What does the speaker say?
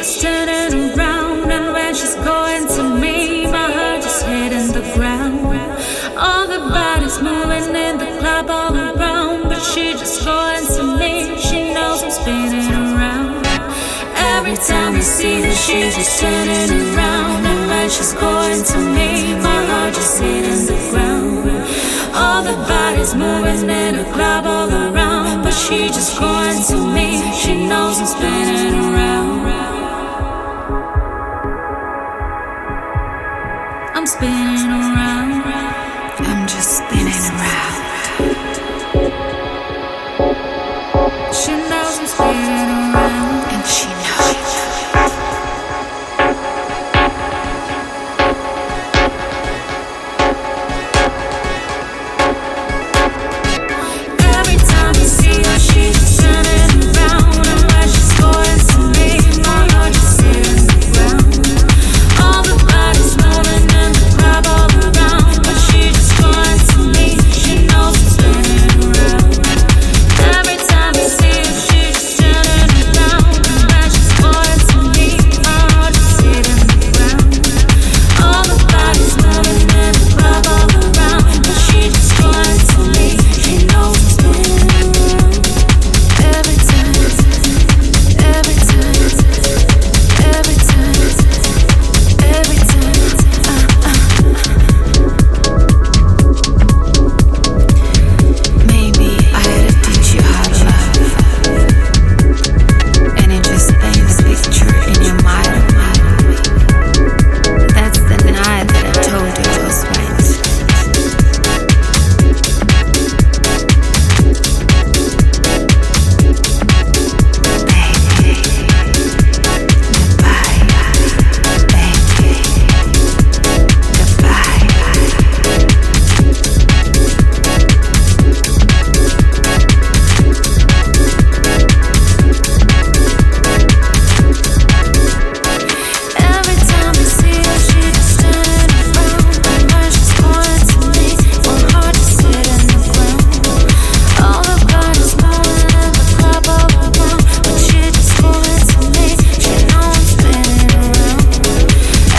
She's turning around, and when she's going to me, my heart just hitting the ground. All the bodies moving in the club all around, but she just to me. She knows I'm spinning around. Every time I see her, she's turning around, and when she's going to me, my heart just the ground. All the bodies moving in the club all around, but she just going to me. She knows I'm spinning around. spinning around. I'm just spinning around.